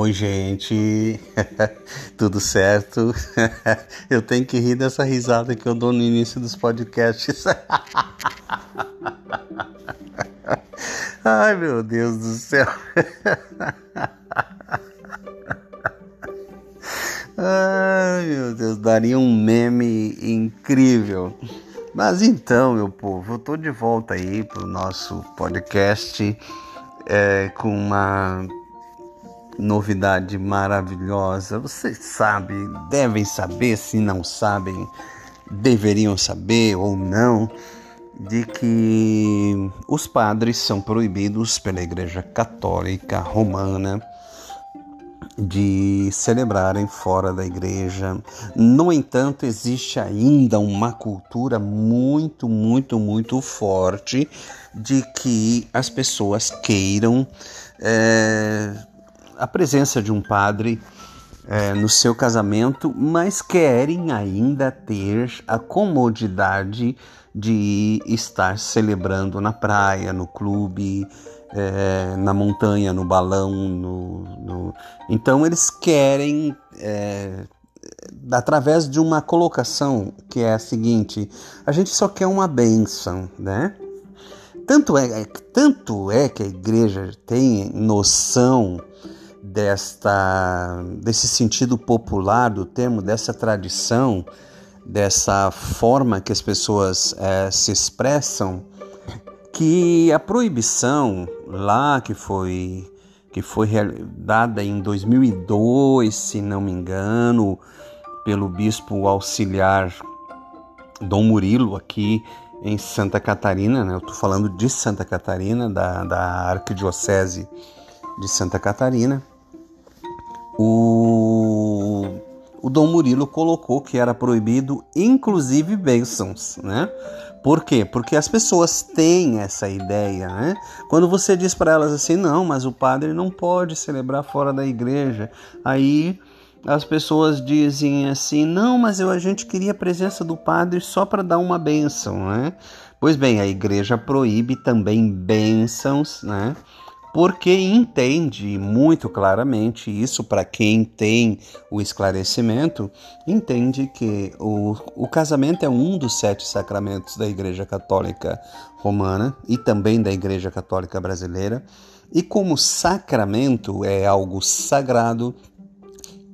Oi, gente, tudo certo? Eu tenho que rir dessa risada que eu dou no início dos podcasts. Ai, meu Deus do céu. Ai, meu Deus, daria um meme incrível. Mas então, meu povo, eu tô de volta aí pro nosso podcast é, com uma novidade maravilhosa. Vocês sabem, devem saber, se não sabem, deveriam saber ou não, de que os padres são proibidos pela Igreja Católica Romana de celebrarem fora da igreja. No entanto, existe ainda uma cultura muito, muito, muito forte de que as pessoas queiram é, a presença de um padre é, no seu casamento, mas querem ainda ter a comodidade de estar celebrando na praia, no clube, é, na montanha, no balão. No, no... Então eles querem, é, através de uma colocação que é a seguinte: a gente só quer uma bênção, né? Tanto é, tanto é que a igreja tem noção desta, desse sentido popular do termo, dessa tradição, dessa forma que as pessoas é, se expressam, que a proibição lá que foi que foi dada em 2002, se não me engano, pelo bispo auxiliar Dom Murilo aqui em Santa Catarina, né? eu estou falando de Santa Catarina, da, da Arquidiocese de Santa Catarina, o, o Dom Murilo colocou que era proibido, inclusive bênçãos, né? Por quê? Porque as pessoas têm essa ideia, né? Quando você diz para elas assim, não, mas o padre não pode celebrar fora da igreja, aí as pessoas dizem assim, não, mas eu, a gente queria a presença do padre só para dar uma bênção, né? Pois bem, a igreja proíbe também bênçãos, né? Porque entende muito claramente isso para quem tem o esclarecimento, entende que o, o casamento é um dos sete sacramentos da Igreja Católica Romana e também da Igreja Católica Brasileira, e como sacramento é algo sagrado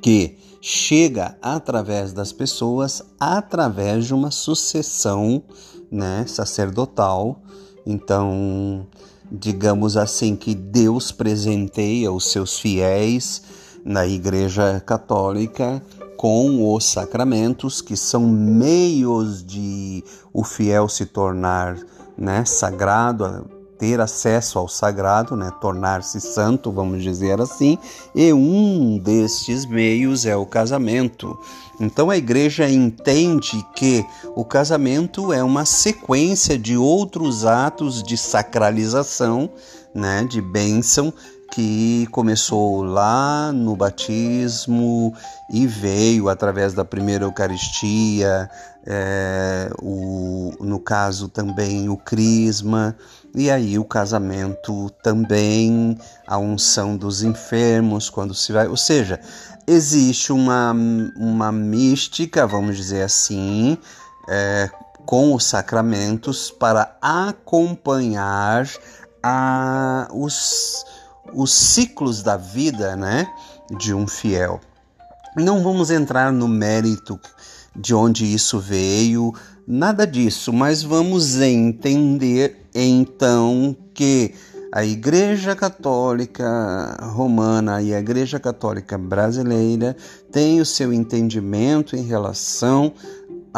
que chega através das pessoas através de uma sucessão né, sacerdotal. Então, digamos assim, que Deus presenteia os seus fiéis na Igreja Católica com os sacramentos, que são meios de o fiel se tornar né, sagrado, ter acesso ao sagrado, né, tornar-se santo, vamos dizer assim, e um destes meios é o casamento. Então a igreja entende que o casamento é uma sequência de outros atos de sacralização, né, de bênção, que começou lá no batismo e veio através da primeira Eucaristia, é, o, no caso também o Crisma, e aí o casamento também, a unção dos enfermos quando se vai. Ou seja, existe uma, uma mística, vamos dizer assim, é, com os sacramentos para acompanhar a, os, os ciclos da vida né, de um fiel. Não vamos entrar no mérito de onde isso veio, nada disso, mas vamos entender então que a Igreja Católica Romana e a Igreja Católica Brasileira têm o seu entendimento em relação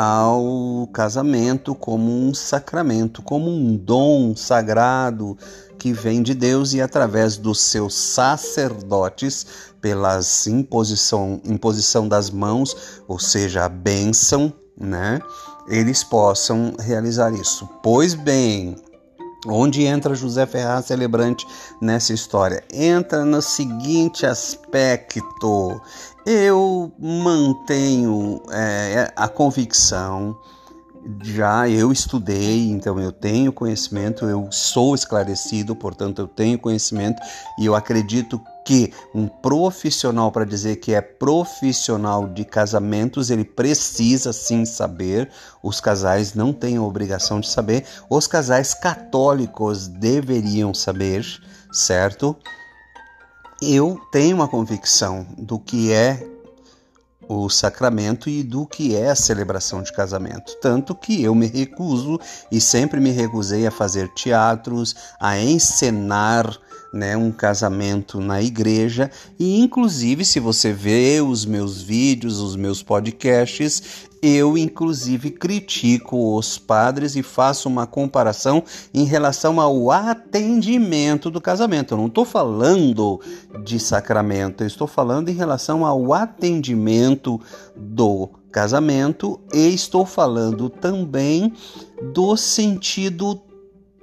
ao casamento como um sacramento, como um dom sagrado que vem de Deus e através dos seus sacerdotes, pelas imposição, imposição das mãos, ou seja, a bênção, né? Eles possam realizar isso. Pois bem, Onde entra José Ferraz celebrante nessa história? Entra no seguinte aspecto: eu mantenho é, a convicção já eu estudei, então eu tenho conhecimento, eu sou esclarecido, portanto eu tenho conhecimento e eu acredito que um profissional para dizer que é profissional de casamentos, ele precisa sim saber. Os casais não têm a obrigação de saber, os casais católicos deveriam saber, certo? Eu tenho uma convicção do que é o sacramento e do que é a celebração de casamento. Tanto que eu me recuso e sempre me recusei a fazer teatros, a encenar né, um casamento na igreja e inclusive se você vê os meus vídeos, os meus podcasts, eu inclusive critico os padres e faço uma comparação em relação ao atendimento do casamento. Eu não estou falando de sacramento, eu estou falando em relação ao atendimento do casamento e estou falando também do sentido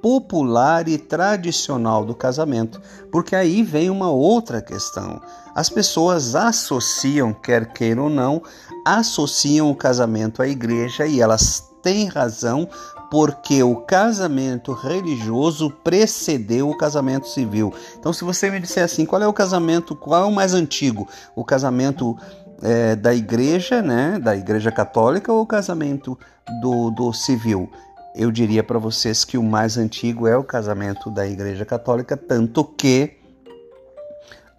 popular e tradicional do casamento, porque aí vem uma outra questão. As pessoas associam, quer queiram ou não, associam o casamento à igreja e elas têm razão porque o casamento religioso precedeu o casamento civil. Então, se você me disser assim, qual é o casamento, qual é o mais antigo? O casamento é, da igreja, né, da igreja católica ou o casamento do, do civil? Eu diria para vocês que o mais antigo é o casamento da Igreja Católica, tanto que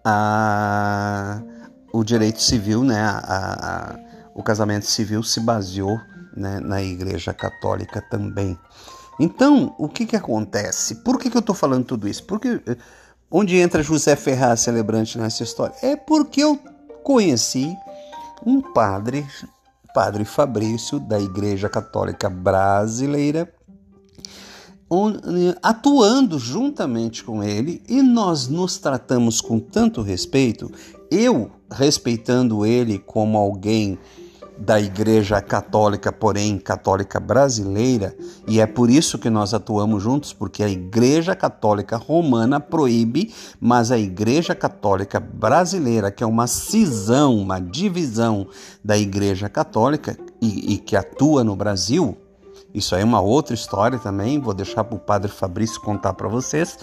a, o direito civil, né, a, a, o casamento civil se baseou né, na Igreja Católica também. Então, o que, que acontece? Por que, que eu estou falando tudo isso? Porque onde entra José Ferraz celebrante nessa história? É porque eu conheci um padre Padre Fabrício, da Igreja Católica Brasileira, atuando juntamente com ele e nós nos tratamos com tanto respeito, eu respeitando ele como alguém da Igreja Católica, porém católica brasileira, e é por isso que nós atuamos juntos, porque a Igreja Católica Romana proíbe, mas a Igreja Católica Brasileira, que é uma cisão, uma divisão da Igreja Católica e, e que atua no Brasil, isso aí é uma outra história também, vou deixar para o Padre Fabrício contar para vocês.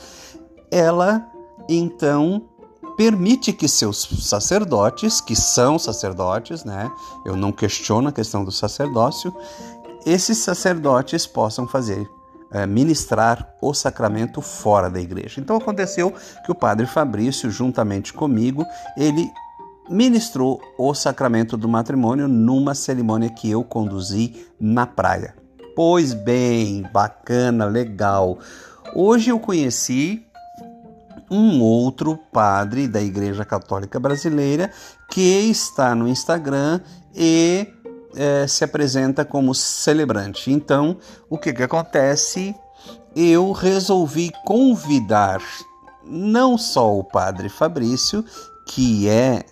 Ela então permite que seus sacerdotes, que são sacerdotes, né? Eu não questiono a questão do sacerdócio, esses sacerdotes possam fazer é, ministrar o sacramento fora da igreja. Então aconteceu que o padre Fabrício, juntamente comigo, ele ministrou o sacramento do matrimônio numa cerimônia que eu conduzi na praia. Pois bem, bacana, legal. Hoje eu conheci um outro padre da Igreja Católica Brasileira que está no Instagram e é, se apresenta como celebrante. Então, o que, que acontece? Eu resolvi convidar não só o padre Fabrício, que é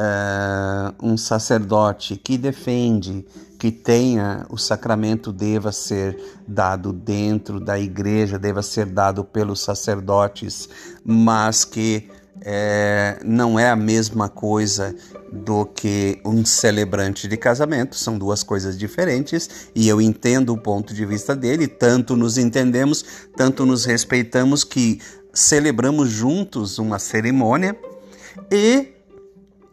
uh, um sacerdote que defende que tenha o sacramento deva ser dado dentro da igreja, deva ser dado pelos sacerdotes, mas que é, não é a mesma coisa do que um celebrante de casamento, são duas coisas diferentes e eu entendo o ponto de vista dele, tanto nos entendemos, tanto nos respeitamos que celebramos juntos uma cerimônia e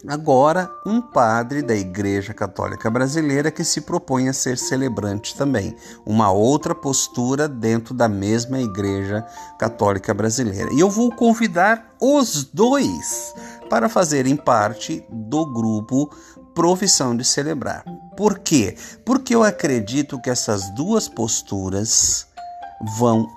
Agora, um padre da Igreja Católica Brasileira que se propõe a ser celebrante também, uma outra postura dentro da mesma Igreja Católica Brasileira. E eu vou convidar os dois para fazerem parte do grupo Profissão de Celebrar. Por quê? Porque eu acredito que essas duas posturas vão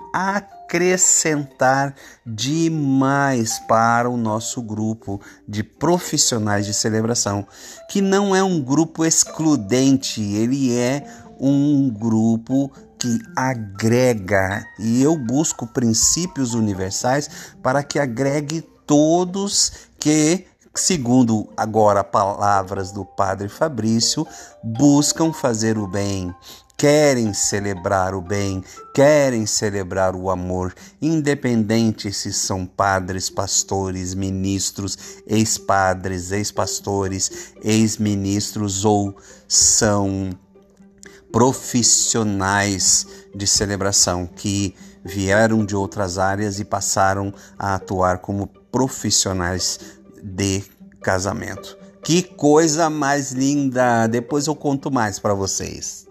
acrescentar demais para o nosso grupo de profissionais de celebração, que não é um grupo excludente, ele é um grupo que agrega. E eu busco princípios universais para que agregue todos que segundo agora palavras do padre Fabrício, buscam fazer o bem, querem celebrar o bem, querem celebrar o amor, independente se são padres, pastores, ministros, ex-padres, ex-pastores, ex-ministros ou são profissionais de celebração que vieram de outras áreas e passaram a atuar como profissionais de casamento. Que coisa mais linda! Depois eu conto mais para vocês.